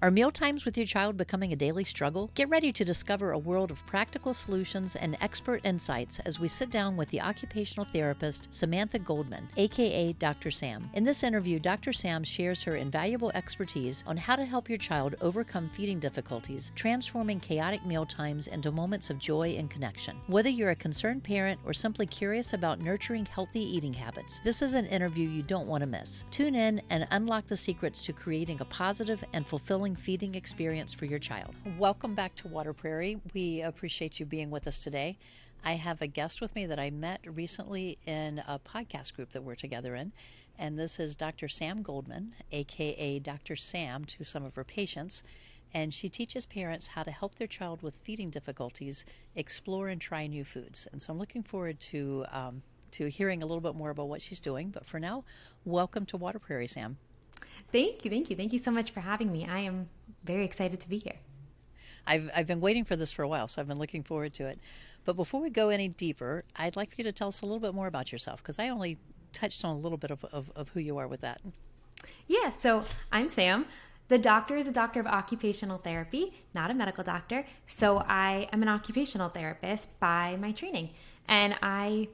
Are meal times with your child becoming a daily struggle? Get ready to discover a world of practical solutions and expert insights as we sit down with the occupational therapist Samantha Goldman, aka Dr. Sam. In this interview, Dr. Sam shares her invaluable expertise on how to help your child overcome feeding difficulties, transforming chaotic meal times into moments of joy and connection. Whether you're a concerned parent or simply curious about nurturing healthy eating habits, this is an interview you don't want to miss. Tune in and unlock the secrets to creating a positive and fulfilling feeding experience for your child. Welcome back to Water Prairie. We appreciate you being with us today. I have a guest with me that I met recently in a podcast group that we're together in, and this is Dr. Sam Goldman, aka Dr. Sam to some of her patients. And she teaches parents how to help their child with feeding difficulties explore and try new foods. And so I'm looking forward to um, to hearing a little bit more about what she's doing. But for now, welcome to Water Prairie, Sam. Thank you. Thank you. Thank you so much for having me. I am very excited to be here. I've, I've been waiting for this for a while, so I've been looking forward to it. But before we go any deeper, I'd like for you to tell us a little bit more about yourself because I only touched on a little bit of, of, of who you are with that. Yeah, so I'm Sam. The doctor is a doctor of occupational therapy, not a medical doctor. So I am an occupational therapist by my training. And I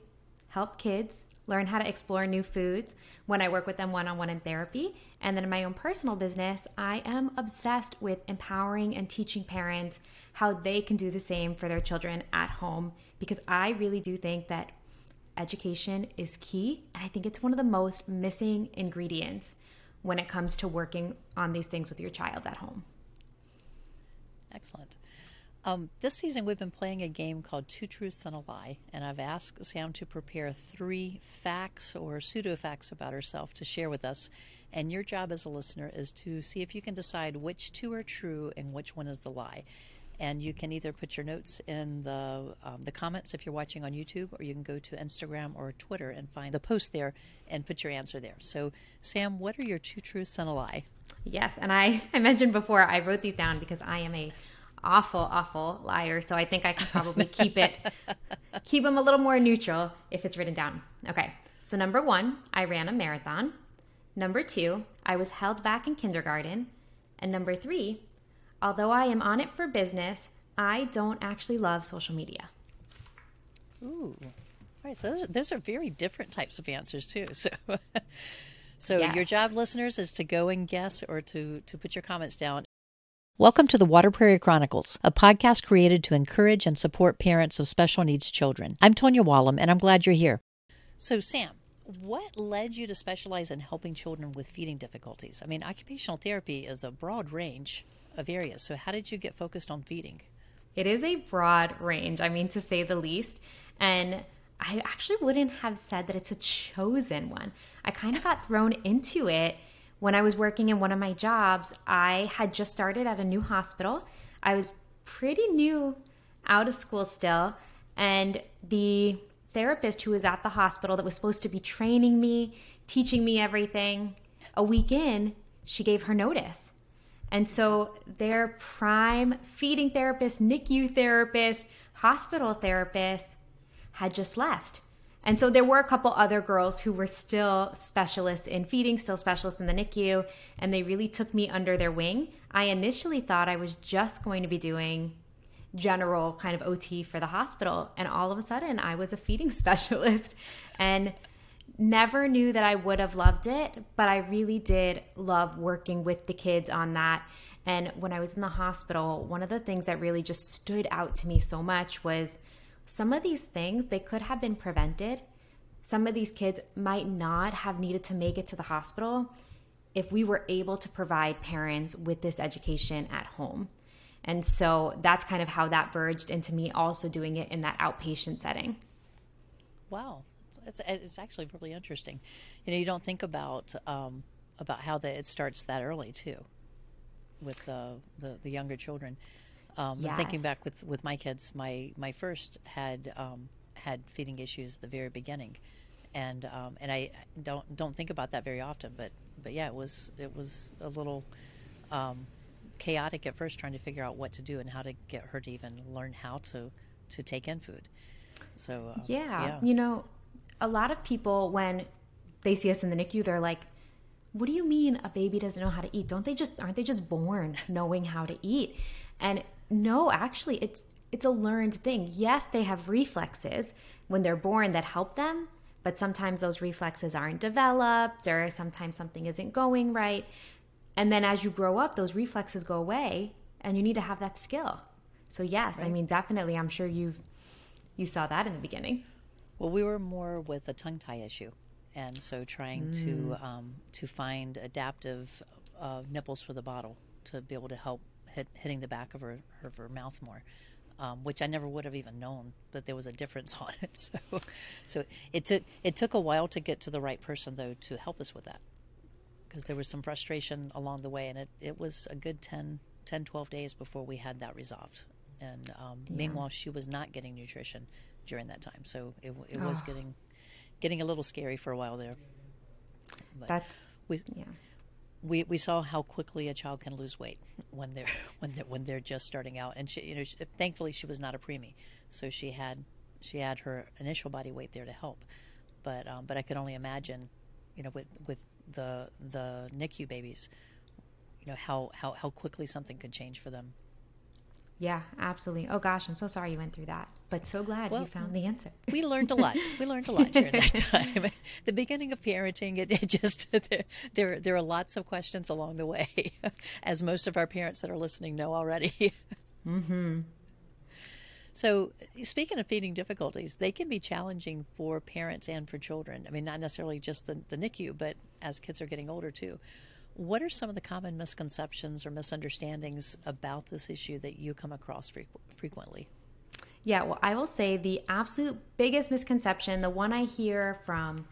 help kids learn how to explore new foods when I work with them one on one in therapy. And then in my own personal business, I am obsessed with empowering and teaching parents how they can do the same for their children at home because I really do think that education is key. And I think it's one of the most missing ingredients when it comes to working on these things with your child at home. Excellent. Um, this season, we've been playing a game called Two Truths and a Lie, and I've asked Sam to prepare three facts or pseudo facts about herself to share with us. And your job as a listener is to see if you can decide which two are true and which one is the lie. And you can either put your notes in the um, the comments if you're watching on YouTube, or you can go to Instagram or Twitter and find the post there and put your answer there. So, Sam, what are your two truths and a lie? Yes, and I, I mentioned before I wrote these down because I am a awful, awful liar. So I think I can probably keep it, keep them a little more neutral if it's written down. Okay. So number one, I ran a marathon. Number two, I was held back in kindergarten. And number three, although I am on it for business, I don't actually love social media. Ooh. All right. So those are, those are very different types of answers too. So. So yes. your job, listeners, is to go and guess or to to put your comments down Welcome to the Water Prairie Chronicles, a podcast created to encourage and support parents of special needs children. I'm Tonya Wollum, and I'm glad you're here. So, Sam, what led you to specialize in helping children with feeding difficulties? I mean, occupational therapy is a broad range of areas. So, how did you get focused on feeding? It is a broad range, I mean, to say the least. And I actually wouldn't have said that it's a chosen one. I kind of got thrown into it when I was working in one of my jobs, I had just started at a new hospital. I was pretty new out of school still, and the therapist who was at the hospital that was supposed to be training me, teaching me everything, a week in, she gave her notice. And so their prime feeding therapist, NICU therapist, hospital therapist had just left. And so there were a couple other girls who were still specialists in feeding, still specialists in the NICU, and they really took me under their wing. I initially thought I was just going to be doing general kind of OT for the hospital, and all of a sudden I was a feeding specialist and never knew that I would have loved it, but I really did love working with the kids on that. And when I was in the hospital, one of the things that really just stood out to me so much was some of these things they could have been prevented. Some of these kids might not have needed to make it to the hospital if we were able to provide parents with this education at home. And so that's kind of how that verged into me also doing it in that outpatient setting. Wow, it's, it's actually really interesting. You know, you don't think about um, about how the, it starts that early too, with uh, the the younger children. Um, yes. Thinking back with, with my kids, my my first had um, had feeding issues at the very beginning, and um, and I don't don't think about that very often. But but yeah, it was it was a little um, chaotic at first, trying to figure out what to do and how to get her to even learn how to to take in food. So uh, yeah. yeah, you know, a lot of people when they see us in the NICU, they're like, what do you mean a baby doesn't know how to eat? Don't they just aren't they just born knowing how to eat? And no, actually it's it's a learned thing. Yes, they have reflexes when they're born that help them, but sometimes those reflexes aren't developed or sometimes something isn't going right. And then as you grow up, those reflexes go away and you need to have that skill. So yes, right. I mean definitely I'm sure you've you saw that in the beginning. Well, we were more with a tongue tie issue and so trying mm. to um, to find adaptive uh, nipples for the bottle to be able to help hit, hitting the back of her, of her mouth more. Um, which I never would have even known that there was a difference on it. So, so it took it took a while to get to the right person though to help us with that, because there was some frustration along the way, and it, it was a good 10, 10, 12 days before we had that resolved. And um, yeah. meanwhile, she was not getting nutrition during that time, so it, it was oh. getting getting a little scary for a while there. But That's we yeah. We, we saw how quickly a child can lose weight when they're when they're, when they're just starting out, and she, you know, she, thankfully she was not a preemie, so she had she had her initial body weight there to help, but um, but I could only imagine, you know, with with the the NICU babies, you know how how how quickly something could change for them. Yeah, absolutely. Oh gosh, I'm so sorry you went through that, but so glad well, you found the answer. we learned a lot. We learned a lot during that time. the beginning of parenting, it, it just there, there there are lots of questions along the way, as most of our parents that are listening know already. mm-hmm. So, speaking of feeding difficulties, they can be challenging for parents and for children. I mean, not necessarily just the, the NICU, but as kids are getting older too. What are some of the common misconceptions or misunderstandings about this issue that you come across frequ- frequently? Yeah, well, I will say the absolute biggest misconception, the one I hear from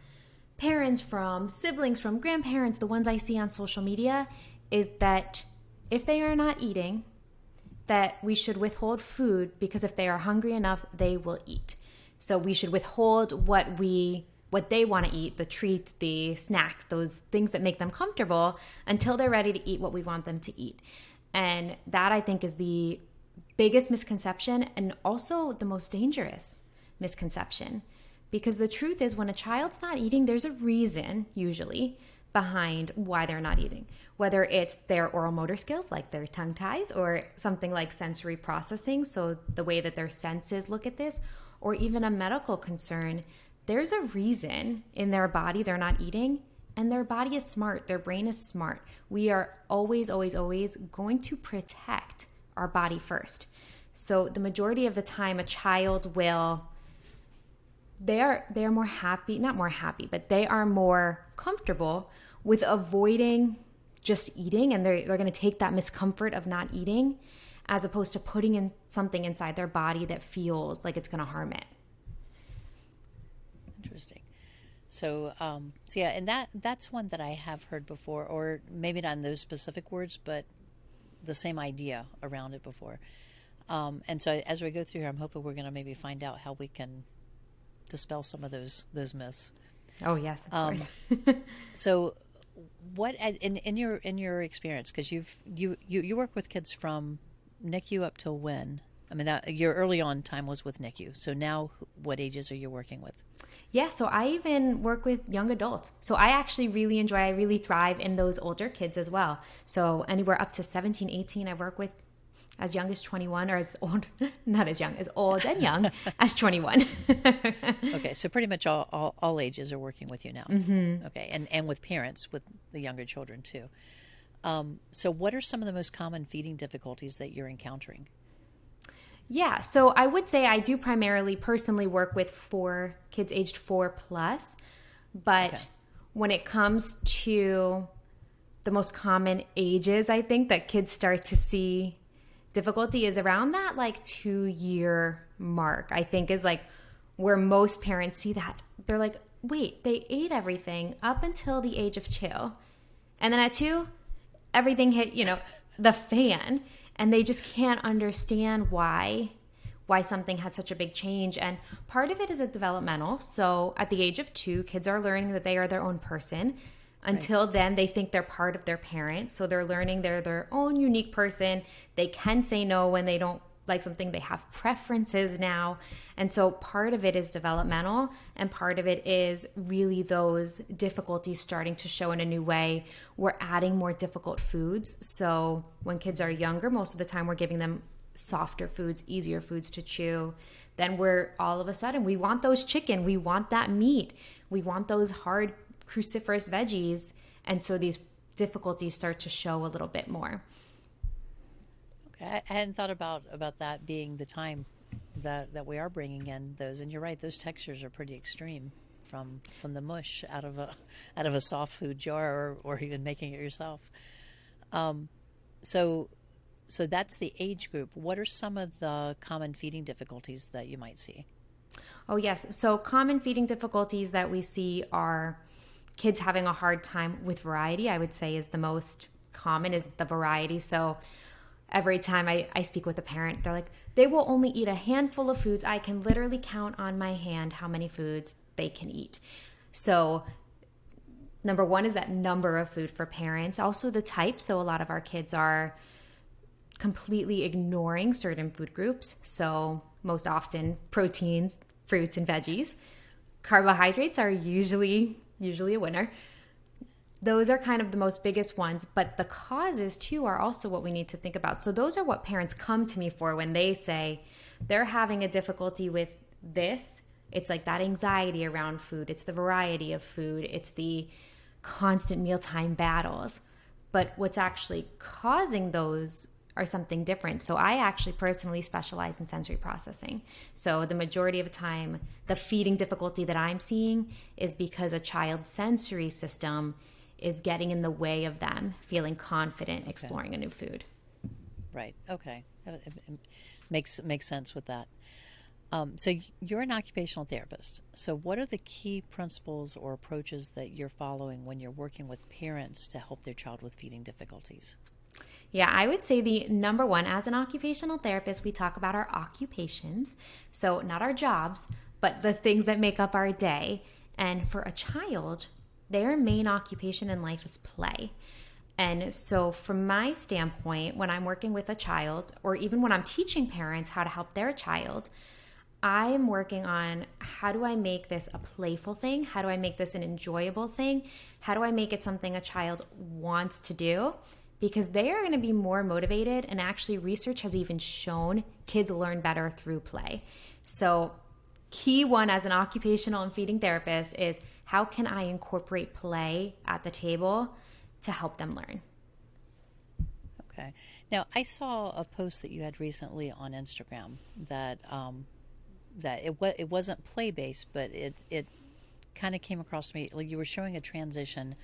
parents, from siblings, from grandparents, the ones I see on social media, is that if they are not eating, that we should withhold food because if they are hungry enough, they will eat. So we should withhold what we what they want to eat, the treats, the snacks, those things that make them comfortable until they're ready to eat what we want them to eat. And that I think is the biggest misconception and also the most dangerous misconception. Because the truth is, when a child's not eating, there's a reason, usually, behind why they're not eating. Whether it's their oral motor skills, like their tongue ties, or something like sensory processing, so the way that their senses look at this, or even a medical concern there's a reason in their body they're not eating and their body is smart their brain is smart. We are always always always going to protect our body first. So the majority of the time a child will they are they are more happy not more happy but they are more comfortable with avoiding just eating and they're, they're going to take that discomfort of not eating as opposed to putting in something inside their body that feels like it's going to harm it Interesting. So, um, so yeah, and that that's one that I have heard before, or maybe not in those specific words, but the same idea around it before. Um, and so, as we go through here, I'm hoping we're going to maybe find out how we can dispel some of those those myths. Oh yes, um, so, what in in your in your experience, because you've you, you you work with kids from NICU up till when? I mean, that your early on time was with NICU. So now, what ages are you working with? Yeah, so I even work with young adults. So I actually really enjoy, I really thrive in those older kids as well. So anywhere up to 17, 18, I work with as young as 21 or as old, not as young, as old and young as 21. okay, so pretty much all, all, all, ages are working with you now. Mm-hmm. Okay, and, and with parents, with the younger children too. Um, so, what are some of the most common feeding difficulties that you're encountering? Yeah, so I would say I do primarily personally work with four kids aged four plus, but okay. when it comes to the most common ages, I think that kids start to see difficulty is around that like two year mark. I think is like where most parents see that. They're like, wait, they ate everything up until the age of two. And then at two, everything hit, you know, the fan and they just can't understand why why something had such a big change. And part of it is a developmental. So at the age of 2 kids are learning that they are their own person. Until right. then they think they're part of their parents so they're learning they're their own unique person. They can say no when they don't like something, they have preferences now. And so part of it is developmental, and part of it is really those difficulties starting to show in a new way. We're adding more difficult foods. So when kids are younger, most of the time we're giving them softer foods, easier foods to chew. Then we're all of a sudden, we want those chicken, we want that meat, we want those hard cruciferous veggies. And so these difficulties start to show a little bit more. I hadn't thought about about that being the time that that we are bringing in those. And you're right; those textures are pretty extreme from from the mush out of a out of a soft food jar, or, or even making it yourself. Um, so, so that's the age group. What are some of the common feeding difficulties that you might see? Oh yes, so common feeding difficulties that we see are kids having a hard time with variety. I would say is the most common is the variety. So every time I, I speak with a parent, they're like, they will only eat a handful of foods. I can literally count on my hand how many foods they can eat. So, number one is that number of food for parents, also the type. So, a lot of our kids are completely ignoring certain food groups. So, most often proteins, fruits, and veggies. Carbohydrates are usually usually a winner those are kind of the most biggest ones but the causes too are also what we need to think about. So those are what parents come to me for when they say they're having a difficulty with this. It's like that anxiety around food. It's the variety of food. It's the constant mealtime battles. But what's actually causing those are something different. So I actually personally specialize in sensory processing. So the majority of the time, the feeding difficulty that I'm seeing is because a child's sensory system is getting in the way of them feeling confident exploring okay. a new food. Right. Okay. It, makes makes sense with that. Um, so you're an occupational therapist. So what are the key principles or approaches that you're following when you're working with parents to help their child with feeding difficulties? Yeah, I would say the number one as an occupational therapist, we talk about our occupations. So, not our jobs, but the things that make up our day. And for a child, their main occupation in life is play. And so, from my standpoint, when I'm working with a child, or even when I'm teaching parents how to help their child, I'm working on how do I make this a playful thing? How do I make this an enjoyable thing? How do I make it something a child wants to do? Because they are going to be more motivated, and actually, research has even shown kids learn better through play. So, key one as an occupational and feeding therapist is how can I incorporate play at the table to help them learn? Okay. Now, I saw a post that you had recently on Instagram that um, that it was it wasn't play based, but it it kind of came across to me like you were showing a transition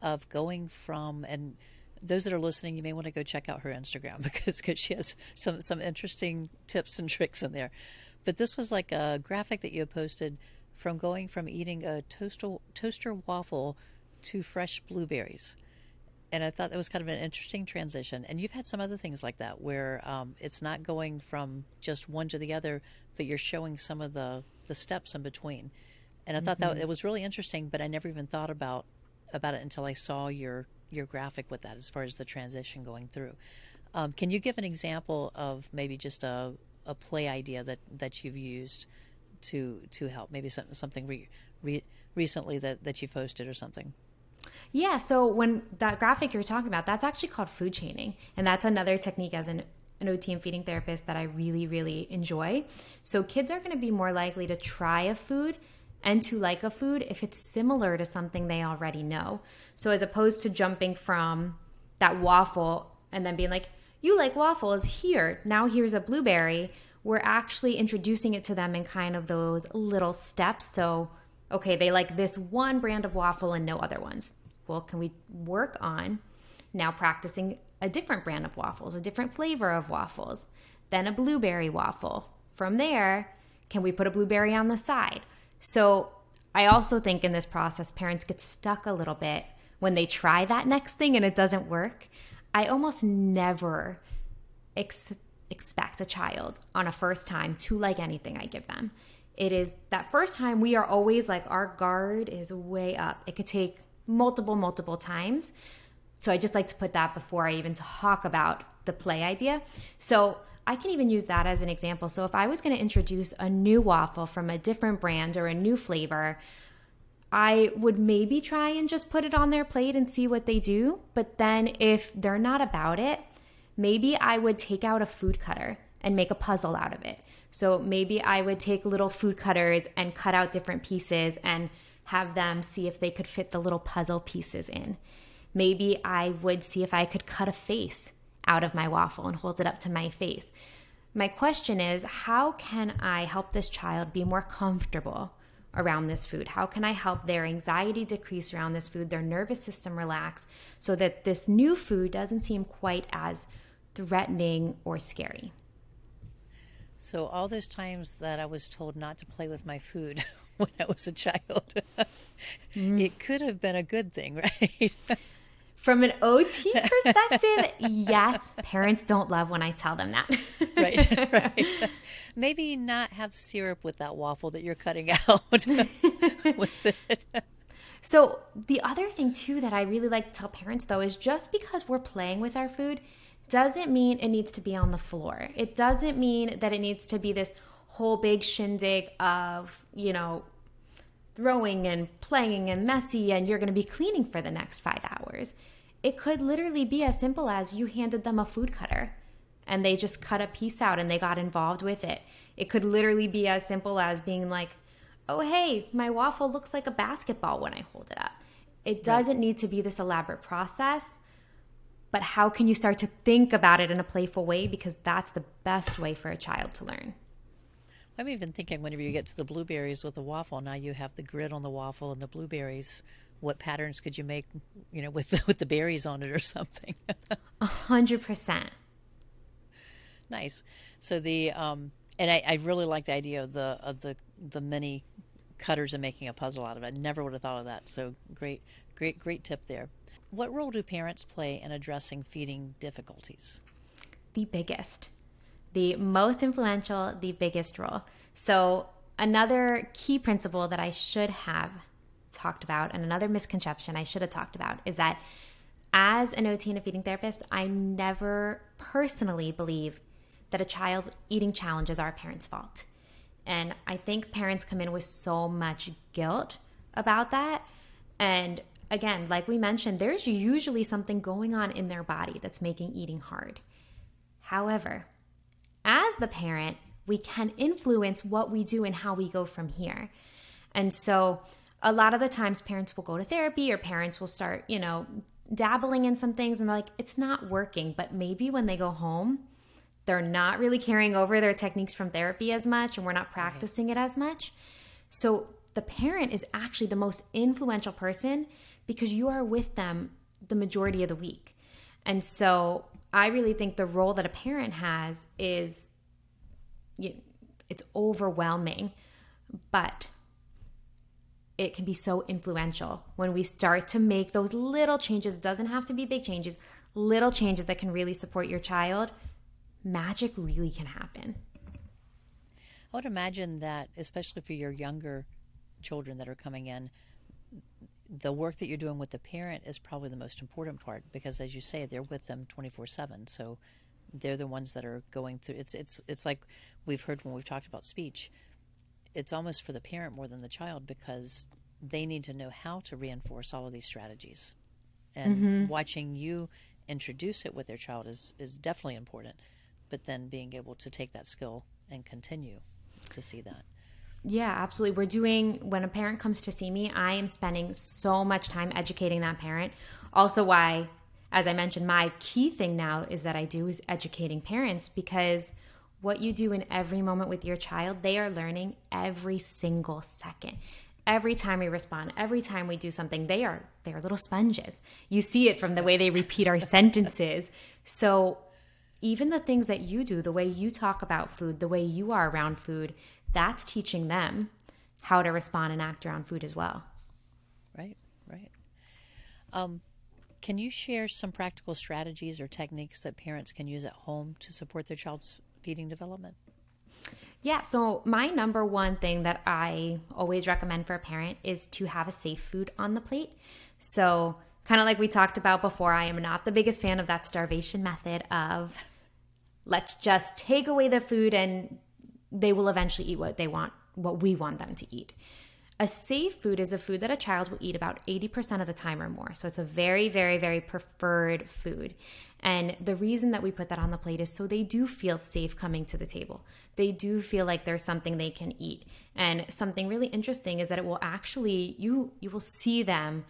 of going from and those that are listening, you may want to go check out her Instagram because because she has some some interesting tips and tricks in there. But this was like a graphic that you had posted from going from eating a toaster, toaster waffle to fresh blueberries. And I thought that was kind of an interesting transition. And you've had some other things like that where um, it's not going from just one to the other, but you're showing some of the, the steps in between. And I thought mm-hmm. that it was really interesting, but I never even thought about about it until I saw your your graphic with that as far as the transition going through. Um, can you give an example of maybe just a, a play idea that, that you've used to to help? Maybe some, something re, re, recently that, that you posted or something. Yeah, so when that graphic you're talking about, that's actually called food chaining. And that's another technique as an, an OT and feeding therapist that I really, really enjoy. So kids are going to be more likely to try a food and to like a food if it's similar to something they already know. So as opposed to jumping from that waffle and then being like, you like waffles, here, now here's a blueberry we're actually introducing it to them in kind of those little steps. So, okay, they like this one brand of waffle and no other ones. Well, can we work on now practicing a different brand of waffles, a different flavor of waffles, then a blueberry waffle? From there, can we put a blueberry on the side? So, I also think in this process, parents get stuck a little bit when they try that next thing and it doesn't work. I almost never expect a child on a first time to like anything I give them. It is that first time we are always like our guard is way up. It could take multiple, multiple times. So I just like to put that before I even talk about the play idea. So I can even use that as an example. So if I was going to introduce a new waffle from a different brand or a new flavor, I would maybe try and just put it on their plate and see what they do. But then if they're not about it, maybe I would take out a food cutter and make a puzzle out of it. So maybe I would take little food cutters and cut out different pieces and have them see if they could fit the little puzzle pieces in. Maybe I would see if I could cut a face out of my waffle and hold it up to my face. My question is how can I help this child be more comfortable around this food? How can I help their anxiety decrease around this food, their nervous system relax, so that this new food doesn't seem quite as threatening or scary? So, all those times that I was told not to play with my food when I was a child, mm. it could have been a good thing, right? From an OT perspective, yes, parents don't love when I tell them that. right, right. Maybe not have syrup with that waffle that you're cutting out with it. So, the other thing too that I really like to tell parents though is just because we're playing with our food doesn't mean it needs to be on the floor. It doesn't mean that it needs to be this whole big shindig of, you know, throwing and playing and messy and you're going to be cleaning for the next 5 hours it could literally be as simple as you handed them a food cutter and they just cut a piece out and they got involved with it. It could literally be as simple as being like, oh, hey, my waffle looks like a basketball when I hold it up. It doesn't right. need to be this elaborate process, but how can you start to think about it in a playful way? Because that's the best way for a child to learn. I'm even thinking whenever you get to the blueberries with the waffle, now you have the grid on the waffle and the blueberries what patterns could you make, you know, with the, with the berries on it or something? A hundred percent. Nice. So the um, and I, I really like the idea of the of the the mini cutters and making a puzzle out of it. I never would have thought of that. So great, great, great tip there. What role do parents play in addressing feeding difficulties? The biggest, the most influential, the biggest role. So another key principle that I should have talked about, and another misconception I should have talked about is that as an OT and a feeding therapist, I never personally believe that a child's eating challenges are a parent's fault. And I think parents come in with so much guilt about that. And again, like we mentioned, there's usually something going on in their body that's making eating hard. However, as the parent, we can influence what we do and how we go from here. And so a lot of the times parents will go to therapy or parents will start, you know, dabbling in some things and they're like, it's not working. But maybe when they go home, they're not really carrying over their techniques from therapy as much and we're not practicing it as much. So the parent is actually the most influential person because you are with them the majority of the week. And so I really think the role that a parent has is it's overwhelming. But it can be so influential when we start to make those little changes. It doesn't have to be big changes, little changes that can really support your child. Magic really can happen. I would imagine that, especially for your younger children that are coming in, the work that you're doing with the parent is probably the most important part because, as you say, they're with them 24 7. So they're the ones that are going through it's it's it's like we've heard when we've talked about speech it's almost for the parent more than the child because they need to know how to reinforce all of these strategies. And mm-hmm. watching you introduce it with their child is, is definitely important. But then being able to take that skill and continue to see that. Yeah, absolutely. We're doing, when a parent comes to see me, I am spending so much time educating that parent. Also, why, as I mentioned, my key thing now is that I do is educating parents because what you do in every moment with your child, they are learning every single second. Every time we respond, every time we do something, they are they are little sponges. You see it from the way they repeat our sentences. So even the things that you do, the way you talk about food, the way you are around food, that's teaching them how to respond and act around food as well. Right, right. Um, can you share some practical strategies or techniques that parents can use at home to support their child's feeding development? Yeah, so my number one thing that I always recommend for a parent is to have a safe food on the plate. So, kind of like we talked about before, I am not the biggest fan of that starvation method of let's just take away the food and they will eventually eat what they want, what we want them to eat. A safe food is a food that a child will eat about 80% of the time or more. So it's a very, very, very preferred food. And the reason that we put that on the plate is so they do feel safe coming to the table. They do feel like there's something they can eat. And something really interesting is that it will actually you you will see them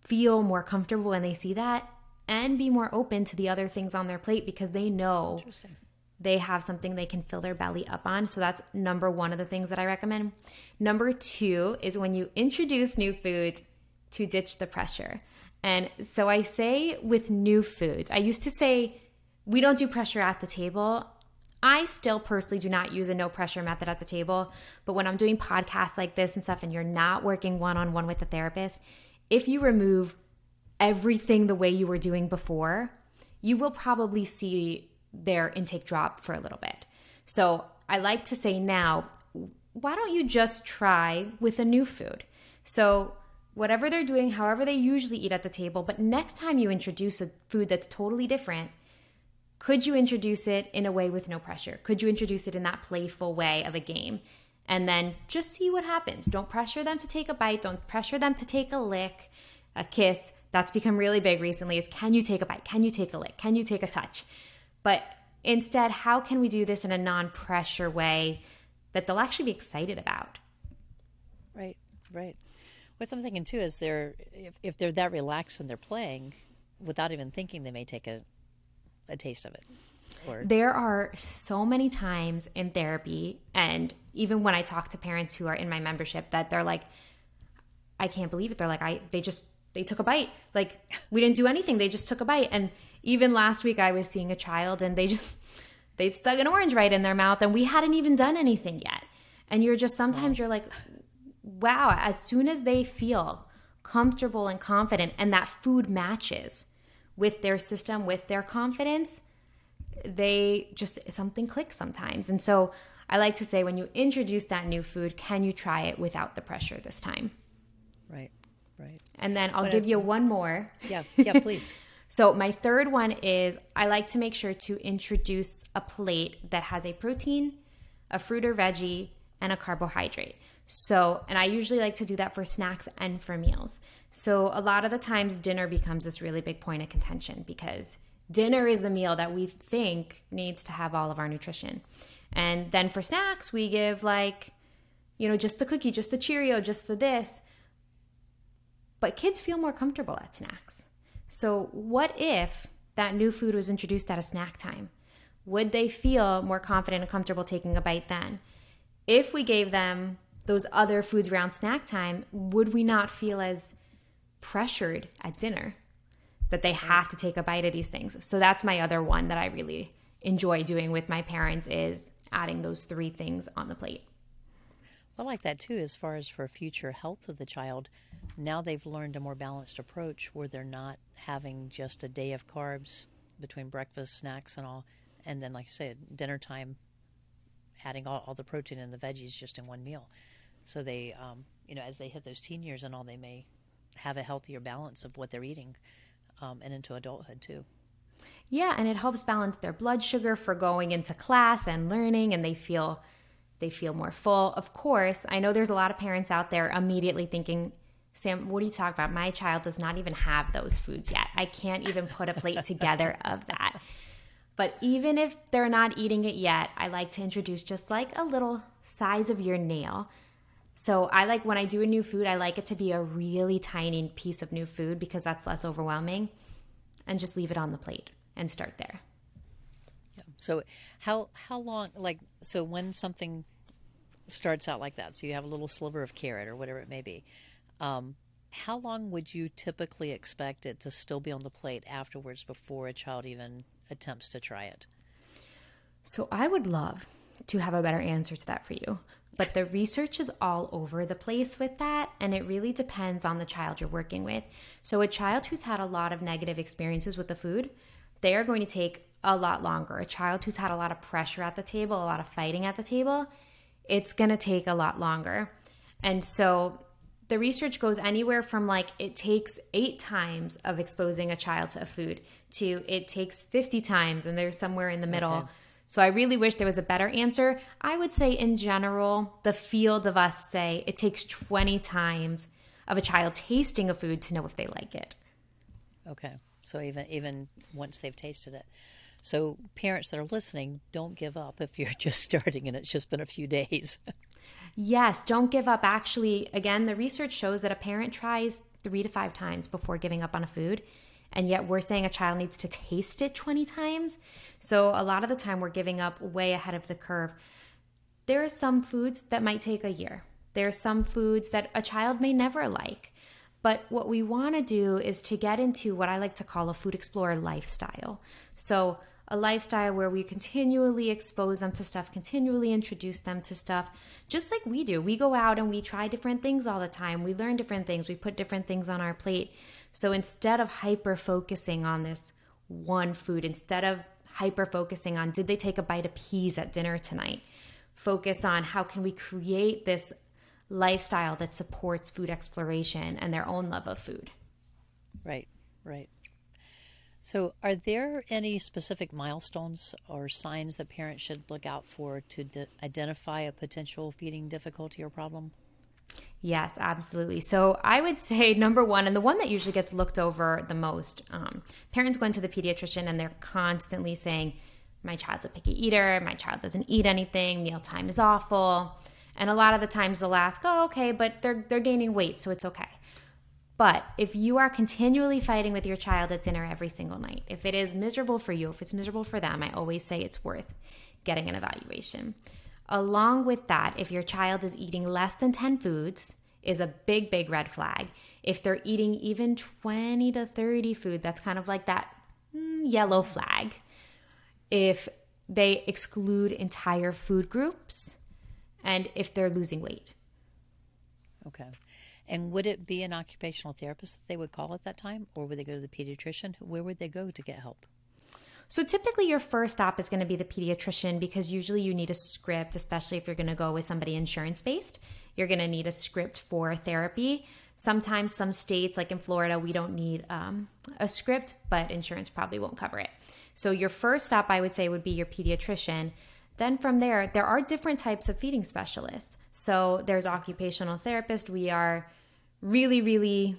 feel more comfortable when they see that and be more open to the other things on their plate because they know they have something they can fill their belly up on. So that's number one of the things that I recommend. Number two is when you introduce new foods to ditch the pressure. And so I say with new foods, I used to say we don't do pressure at the table. I still personally do not use a no pressure method at the table. But when I'm doing podcasts like this and stuff, and you're not working one on one with a therapist, if you remove everything the way you were doing before, you will probably see their intake drop for a little bit. So I like to say now, why don't you just try with a new food? So whatever they're doing, however they usually eat at the table, but next time you introduce a food that's totally different, could you introduce it in a way with no pressure? Could you introduce it in that playful way of a game? And then just see what happens. Don't pressure them to take a bite, don't pressure them to take a lick, a kiss. That's become really big recently is can you take a bite? Can you take a lick? Can you take a touch? But instead, how can we do this in a non-pressure way that they'll actually be excited about? Right, right. What I'm thinking too is they're if, if they're that relaxed and they're playing, without even thinking, they may take a a taste of it. Or... There are so many times in therapy, and even when I talk to parents who are in my membership, that they're like, "I can't believe it." They're like, "I they just they took a bite. Like we didn't do anything. They just took a bite." And even last week, I was seeing a child, and they just they stuck an orange right in their mouth, and we hadn't even done anything yet. And you're just sometimes you're like, wow, as soon as they feel comfortable and confident and that food matches with their system, with their confidence, they just something clicks sometimes. And so I like to say when you introduce that new food, can you try it without the pressure this time? Right, right. And then I'll but give you one more. Yeah, yeah, please. So my third one is I like to make sure to introduce a plate that has a protein, a fruit or veggie, and a carbohydrate. So, and I usually like to do that for snacks and for meals. So, a lot of the times, dinner becomes this really big point of contention because dinner is the meal that we think needs to have all of our nutrition. And then for snacks, we give like, you know, just the cookie, just the Cheerio, just the this. But kids feel more comfortable at snacks. So, what if that new food was introduced at a snack time? Would they feel more confident and comfortable taking a bite then? If we gave them those other foods around snack time, would we not feel as pressured at dinner that they have to take a bite of these things? So that's my other one that I really enjoy doing with my parents is adding those three things on the plate. I like that too, as far as for future health of the child. Now they've learned a more balanced approach where they're not having just a day of carbs between breakfast, snacks, and all, and then, like you said, dinner time, adding all, all the protein and the veggies just in one meal. So they, um, you know, as they hit those teen years and all, they may have a healthier balance of what they're eating um, and into adulthood too. Yeah, and it helps balance their blood sugar for going into class and learning, and they feel they feel more full. Of course, I know there's a lot of parents out there immediately thinking, Sam, what are you talking about? My child does not even have those foods yet. I can't even put a plate together of that. But even if they're not eating it yet, I like to introduce just like a little size of your nail so I like when I do a new food, I like it to be a really tiny piece of new food because that's less overwhelming and just leave it on the plate and start there. So how how long like so when something starts out like that, so you have a little sliver of carrot or whatever it may be, um, how long would you typically expect it to still be on the plate afterwards before a child even attempts to try it? So I would love to have a better answer to that for you. But the research is all over the place with that, and it really depends on the child you're working with. So, a child who's had a lot of negative experiences with the food, they are going to take a lot longer. A child who's had a lot of pressure at the table, a lot of fighting at the table, it's going to take a lot longer. And so, the research goes anywhere from like it takes eight times of exposing a child to a food to it takes 50 times and there's somewhere in the middle. Okay. So I really wish there was a better answer. I would say in general, the field of us say it takes 20 times of a child tasting a food to know if they like it. Okay. So even even once they've tasted it. So parents that are listening, don't give up if you're just starting and it's just been a few days. yes, don't give up. Actually, again, the research shows that a parent tries 3 to 5 times before giving up on a food. And yet we're saying a child needs to taste it 20 times. So a lot of the time we're giving up way ahead of the curve. There are some foods that might take a year. There are some foods that a child may never like. But what we want to do is to get into what I like to call a food explorer lifestyle. So, a lifestyle where we continually expose them to stuff, continually introduce them to stuff, just like we do. We go out and we try different things all the time. We learn different things. We put different things on our plate. So instead of hyper focusing on this one food, instead of hyper focusing on did they take a bite of peas at dinner tonight, focus on how can we create this lifestyle that supports food exploration and their own love of food. Right, right. So, are there any specific milestones or signs that parents should look out for to de- identify a potential feeding difficulty or problem? Yes, absolutely. So I would say number one, and the one that usually gets looked over the most, um, parents go into the pediatrician and they're constantly saying, "My child's a picky eater. My child doesn't eat anything. Mealtime is awful." And a lot of the times they'll ask, "Oh, okay, but they're they're gaining weight, so it's okay." But if you are continually fighting with your child at dinner every single night, if it is miserable for you, if it's miserable for them, I always say it's worth getting an evaluation. Along with that, if your child is eating less than 10 foods, is a big, big red flag. If they're eating even 20 to 30 food, that's kind of like that mm, yellow flag. If they exclude entire food groups, and if they're losing weight. Okay. And would it be an occupational therapist that they would call at that time, or would they go to the pediatrician? Where would they go to get help? So typically, your first stop is going to be the pediatrician because usually you need a script, especially if you're going to go with somebody insurance based. You're going to need a script for therapy. Sometimes, some states, like in Florida, we don't need um, a script, but insurance probably won't cover it. So, your first stop, I would say, would be your pediatrician. Then from there, there are different types of feeding specialists. So, there's occupational therapist. We are really, really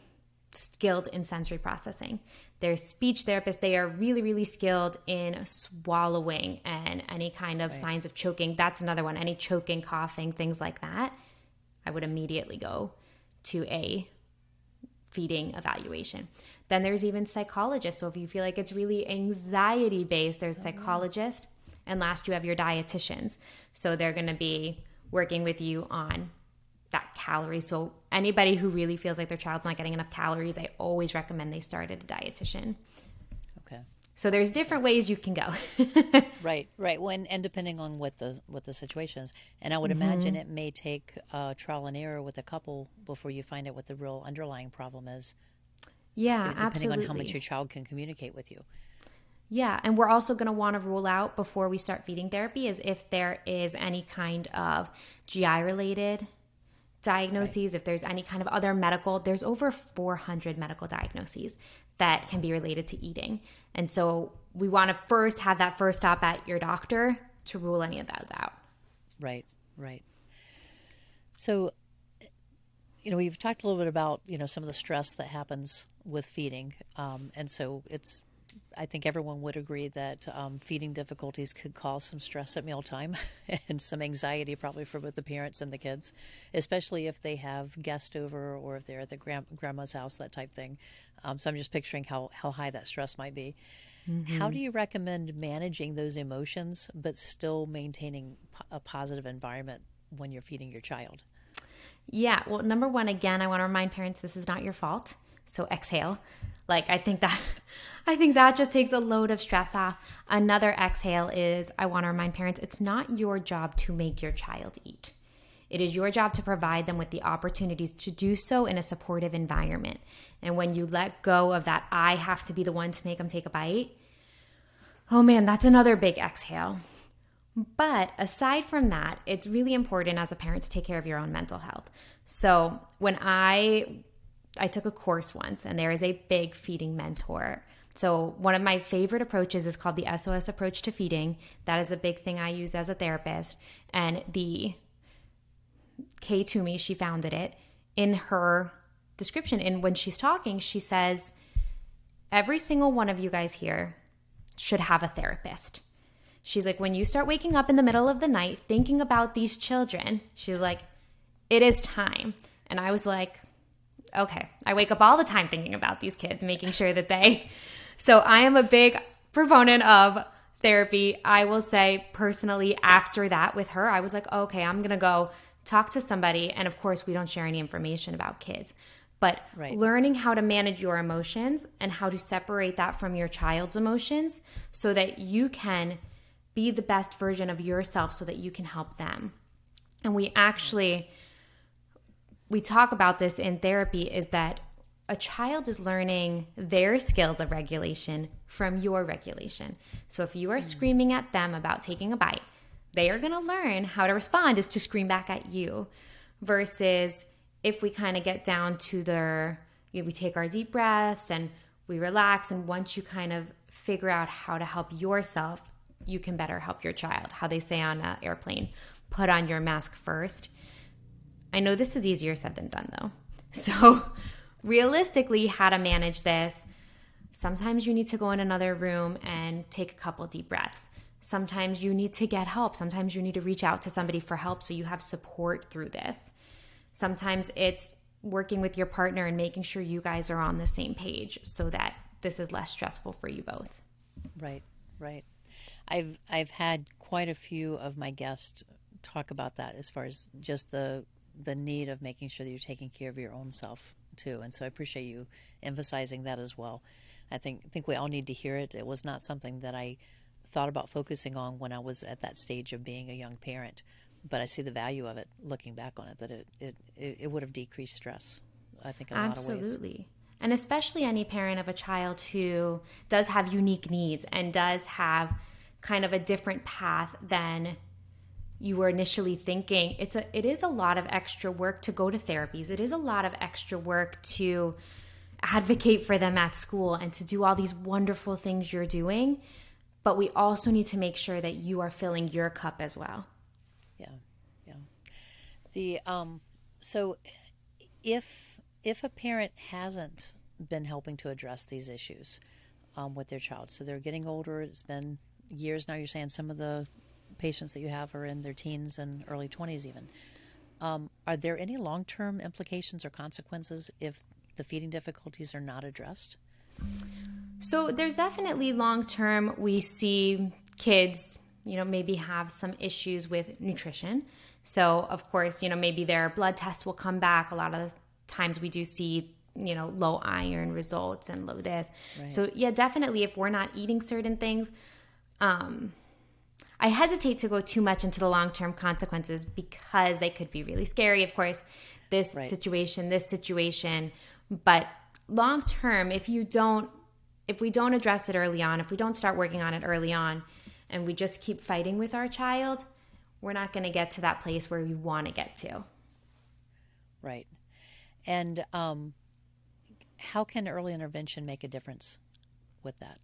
skilled in sensory processing. There's speech therapists. They are really, really skilled in swallowing and any kind of right. signs of choking. That's another one. Any choking, coughing, things like that. I would immediately go to a feeding evaluation. Then there's even psychologists. So if you feel like it's really anxiety based, there's oh, psychologist. And last, you have your dietitians. So they're going to be working with you on that calorie. So anybody who really feels like their child's not getting enough calories, I always recommend they start at a dietitian. Okay. So there's different ways you can go. right, right. When and depending on what the what the situation is, and I would mm-hmm. imagine it may take uh, trial and error with a couple before you find out what the real underlying problem is. Yeah, depending absolutely. on how much your child can communicate with you. Yeah, and we're also going to want to rule out before we start feeding therapy is if there is any kind of GI related diagnoses, right. if there's any kind of other medical, there's over 400 medical diagnoses that can be related to eating. And so we want to first have that first stop at your doctor to rule any of those out. Right, right. So, you know, we've talked a little bit about, you know, some of the stress that happens with feeding. Um, and so it's I think everyone would agree that um, feeding difficulties could cause some stress at mealtime and some anxiety probably for both the parents and the kids, especially if they have guests over or if they're at the grand- grandma's house, that type thing. Um, so I'm just picturing how, how high that stress might be. Mm-hmm. How do you recommend managing those emotions but still maintaining a positive environment when you're feeding your child? Yeah, well, number one, again, I want to remind parents this is not your fault. So exhale. Like I think that I think that just takes a load of stress off. Another exhale is I want to remind parents it's not your job to make your child eat. It is your job to provide them with the opportunities to do so in a supportive environment. And when you let go of that, I have to be the one to make them take a bite, oh man, that's another big exhale. But aside from that, it's really important as a parent to take care of your own mental health. So when I I took a course once and there is a big feeding mentor. So one of my favorite approaches is called the SOS approach to feeding. That is a big thing I use as a therapist. And the Kay Toomey, she founded it in her description. And when she's talking, she says, Every single one of you guys here should have a therapist. She's like, when you start waking up in the middle of the night thinking about these children, she's like, it is time. And I was like, okay, I wake up all the time thinking about these kids, making sure that they. So I am a big proponent of therapy. I will say personally, after that with her, I was like, okay, I'm going to go talk to somebody. And of course, we don't share any information about kids. But right. learning how to manage your emotions and how to separate that from your child's emotions so that you can be the best version of yourself so that you can help them. And we actually we talk about this in therapy is that a child is learning their skills of regulation from your regulation. So if you are mm. screaming at them about taking a bite, they are going to learn how to respond is to scream back at you versus if we kind of get down to their you know, we take our deep breaths and we relax. And once you kind of figure out how to help yourself, you can better help your child. How they say on an airplane, put on your mask first. I know this is easier said than done though. So, realistically, how to manage this, sometimes you need to go in another room and take a couple deep breaths. Sometimes you need to get help. Sometimes you need to reach out to somebody for help so you have support through this. Sometimes it's working with your partner and making sure you guys are on the same page so that this is less stressful for you both. Right, right. I've I've had quite a few of my guests talk about that as far as just the the need of making sure that you're taking care of your own self too. And so I appreciate you emphasizing that as well. I think think we all need to hear it. It was not something that I thought about focusing on when I was at that stage of being a young parent but I see the value of it looking back on it that it it, it, would have decreased stress. I think in a Absolutely. lot of ways. Absolutely and especially any parent of a child who does have unique needs and does have kind of a different path than you were initially thinking. It's a it is a lot of extra work to go to therapies. It is a lot of extra work to advocate for them at school and to do all these wonderful things you're doing. But we also need to make sure that you are filling your cup as well yeah, yeah. The um, so if if a parent hasn't been helping to address these issues um, with their child, so they're getting older. It's been years now. You're saying some of the patients that you have are in their teens and early 20s, even. Um, are there any long term implications or consequences if the feeding difficulties are not addressed? So, there's definitely long term, we see kids you know, maybe have some issues with nutrition. So, of course, you know, maybe their blood test will come back. A lot of times we do see, you know, low iron results and low this. Right. So, yeah, definitely if we're not eating certain things, um, I hesitate to go too much into the long term consequences because they could be really scary. Of course, this right. situation, this situation. But long term, if you don't, if we don't address it early on, if we don't start working on it early on, and we just keep fighting with our child, we're not going to get to that place where we want to get to. Right. And um, how can early intervention make a difference with that?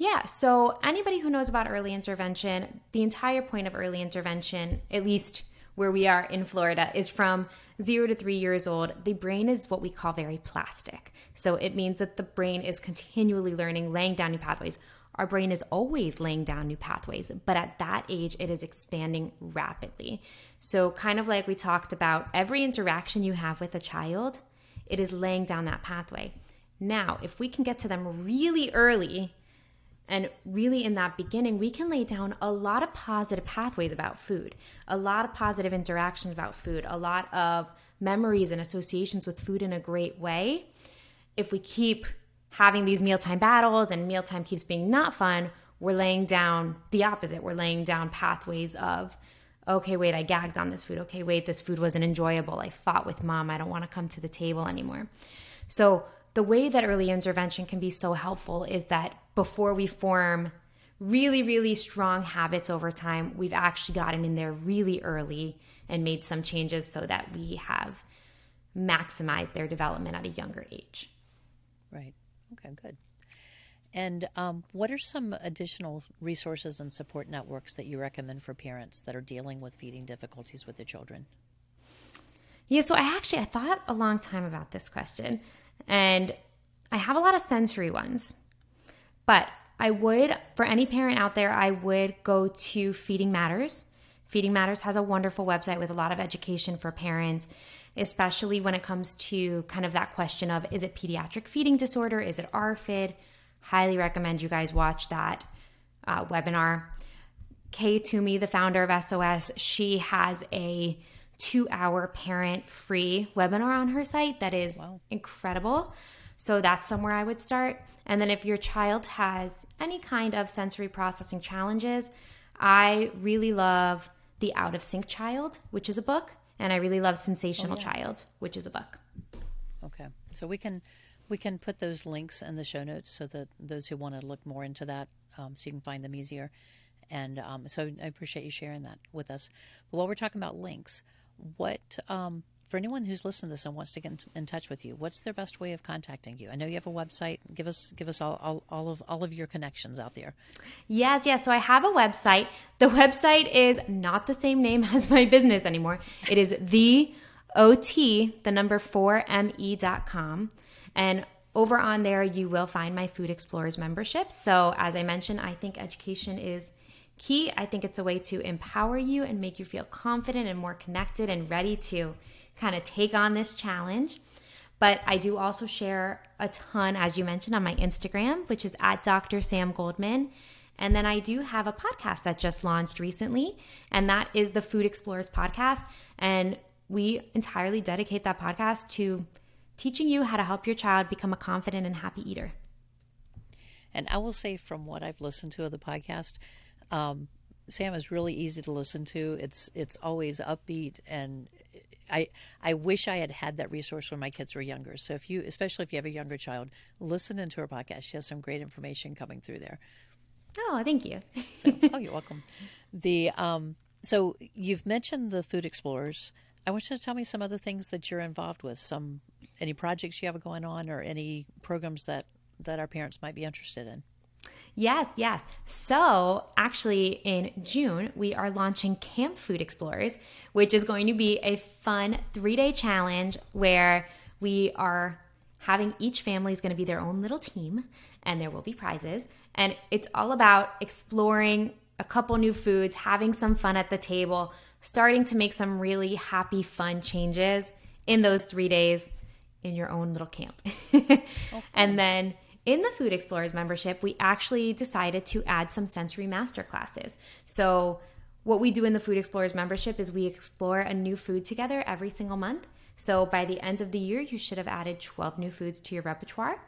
Yeah, so anybody who knows about early intervention, the entire point of early intervention, at least where we are in Florida, is from zero to three years old. The brain is what we call very plastic. So it means that the brain is continually learning, laying down new pathways. Our brain is always laying down new pathways, but at that age, it is expanding rapidly. So, kind of like we talked about, every interaction you have with a child, it is laying down that pathway. Now, if we can get to them really early and really in that beginning, we can lay down a lot of positive pathways about food, a lot of positive interactions about food, a lot of memories and associations with food in a great way. If we keep having these mealtime battles and mealtime keeps being not fun, we're laying down the opposite. We're laying down pathways of, okay, wait, I gagged on this food. Okay, wait, this food wasn't enjoyable. I fought with mom. I don't want to come to the table anymore. So, the way that early intervention can be so helpful is that before we form really, really strong habits over time, we've actually gotten in there really early and made some changes so that we have maximized their development at a younger age. Right. Okay, good. And um, what are some additional resources and support networks that you recommend for parents that are dealing with feeding difficulties with their children? Yeah, so I actually I thought a long time about this question, and I have a lot of sensory ones, but I would for any parent out there, I would go to Feeding Matters. Feeding Matters has a wonderful website with a lot of education for parents especially when it comes to kind of that question of is it pediatric feeding disorder? Is it ARFID? Highly recommend you guys watch that uh, webinar. Kay Toomey, the founder of SOS, she has a two hour parent free webinar on her site that is wow. incredible. So that's somewhere I would start. And then if your child has any kind of sensory processing challenges, I really love The Out of Sync Child, which is a book, and I really love Sensational oh, yeah. Child, which is a book. Okay. So we can we can put those links in the show notes so that those who want to look more into that, um, so you can find them easier. And um, so I appreciate you sharing that with us. But while we're talking about links, what um, for anyone who's listening to this and wants to get in, touch with you, what's their best way of contacting you? I know you have a website. Give us give us all, all, all of all of your connections out there. Yes, yes. So I have a website. The website is not the same name as my business anymore. It is the OT, the number four ME.com. And over on there, you will find my Food Explorers membership. So, as I mentioned, I think education is key. I think it's a way to empower you and make you feel confident and more connected and ready to kind of take on this challenge. But I do also share a ton, as you mentioned, on my Instagram, which is at Dr. Sam Goldman. And then I do have a podcast that just launched recently, and that is the Food Explorers podcast. And we entirely dedicate that podcast to teaching you how to help your child become a confident and happy eater. And I will say, from what I've listened to of the podcast, um, Sam is really easy to listen to. It's it's always upbeat, and I I wish I had had that resource when my kids were younger. So if you, especially if you have a younger child, listen into her podcast. She has some great information coming through there. Oh, thank you. so, oh, you're welcome. The um, so you've mentioned the Food Explorers. I want you to tell me some other things that you're involved with. Some any projects you have going on, or any programs that that our parents might be interested in. Yes, yes. So, actually, in June, we are launching Camp Food Explorers, which is going to be a fun three day challenge where we are having each family is going to be their own little team and there will be prizes. And it's all about exploring a couple new foods, having some fun at the table, starting to make some really happy, fun changes in those three days in your own little camp. oh, and then in the Food Explorers membership, we actually decided to add some sensory master classes. So, what we do in the Food Explorers membership is we explore a new food together every single month. So, by the end of the year, you should have added 12 new foods to your repertoire.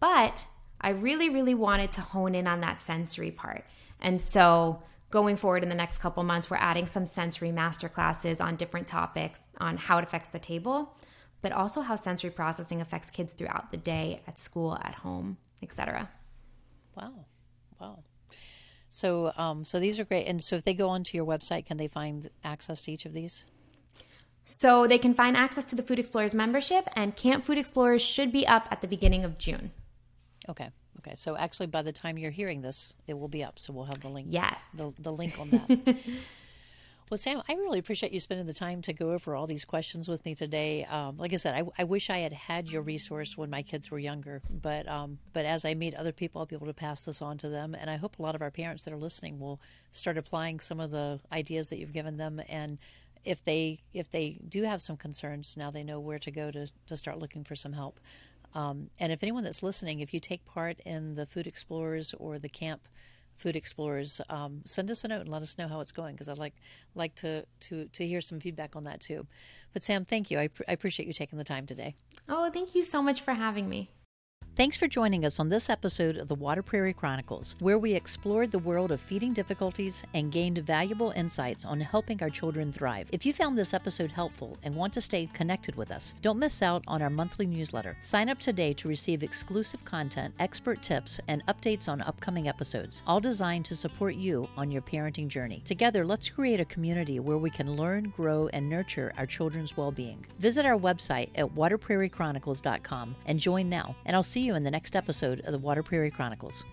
But I really, really wanted to hone in on that sensory part. And so, going forward in the next couple months, we're adding some sensory master classes on different topics on how it affects the table but also how sensory processing affects kids throughout the day, at school, at home, etc. Wow, wow. So, um, so these are great. And so, if they go onto your website, can they find access to each of these? So they can find access to the Food Explorers membership, and Camp Food Explorers should be up at the beginning of June. Okay. Okay. So actually, by the time you're hearing this, it will be up. So we'll have the link. Yes. The, the link on that. Well, Sam, I really appreciate you spending the time to go over all these questions with me today. Um, like I said, I, I, wish I had had your resource when my kids were younger, but um, but as I meet other people, I'll be able to pass this on to them, and I hope a lot of our parents that are listening will start applying some of the ideas that you've given them, and if they if they do have some concerns, now they know where to go to to start looking for some help. Um, and if anyone that's listening, if you take part in the Food Explorers or the camp Food Explorers, um, send us a note and let us know how it's going because I'd like like to, to to hear some feedback on that too. But Sam, thank you. I, pr- I appreciate you taking the time today. Oh, thank you so much for having me. Thanks for joining us on this episode of the Water Prairie Chronicles, where we explored the world of feeding difficulties and gained valuable insights on helping our children thrive. If you found this episode helpful and want to stay connected with us, don't miss out on our monthly newsletter. Sign up today to receive exclusive content, expert tips, and updates on upcoming episodes, all designed to support you on your parenting journey. Together, let's create a community where we can learn, grow, and nurture our children's well being. Visit our website at waterprairiechronicles.com and join now, and I'll see you in the next episode of the Water Prairie Chronicles.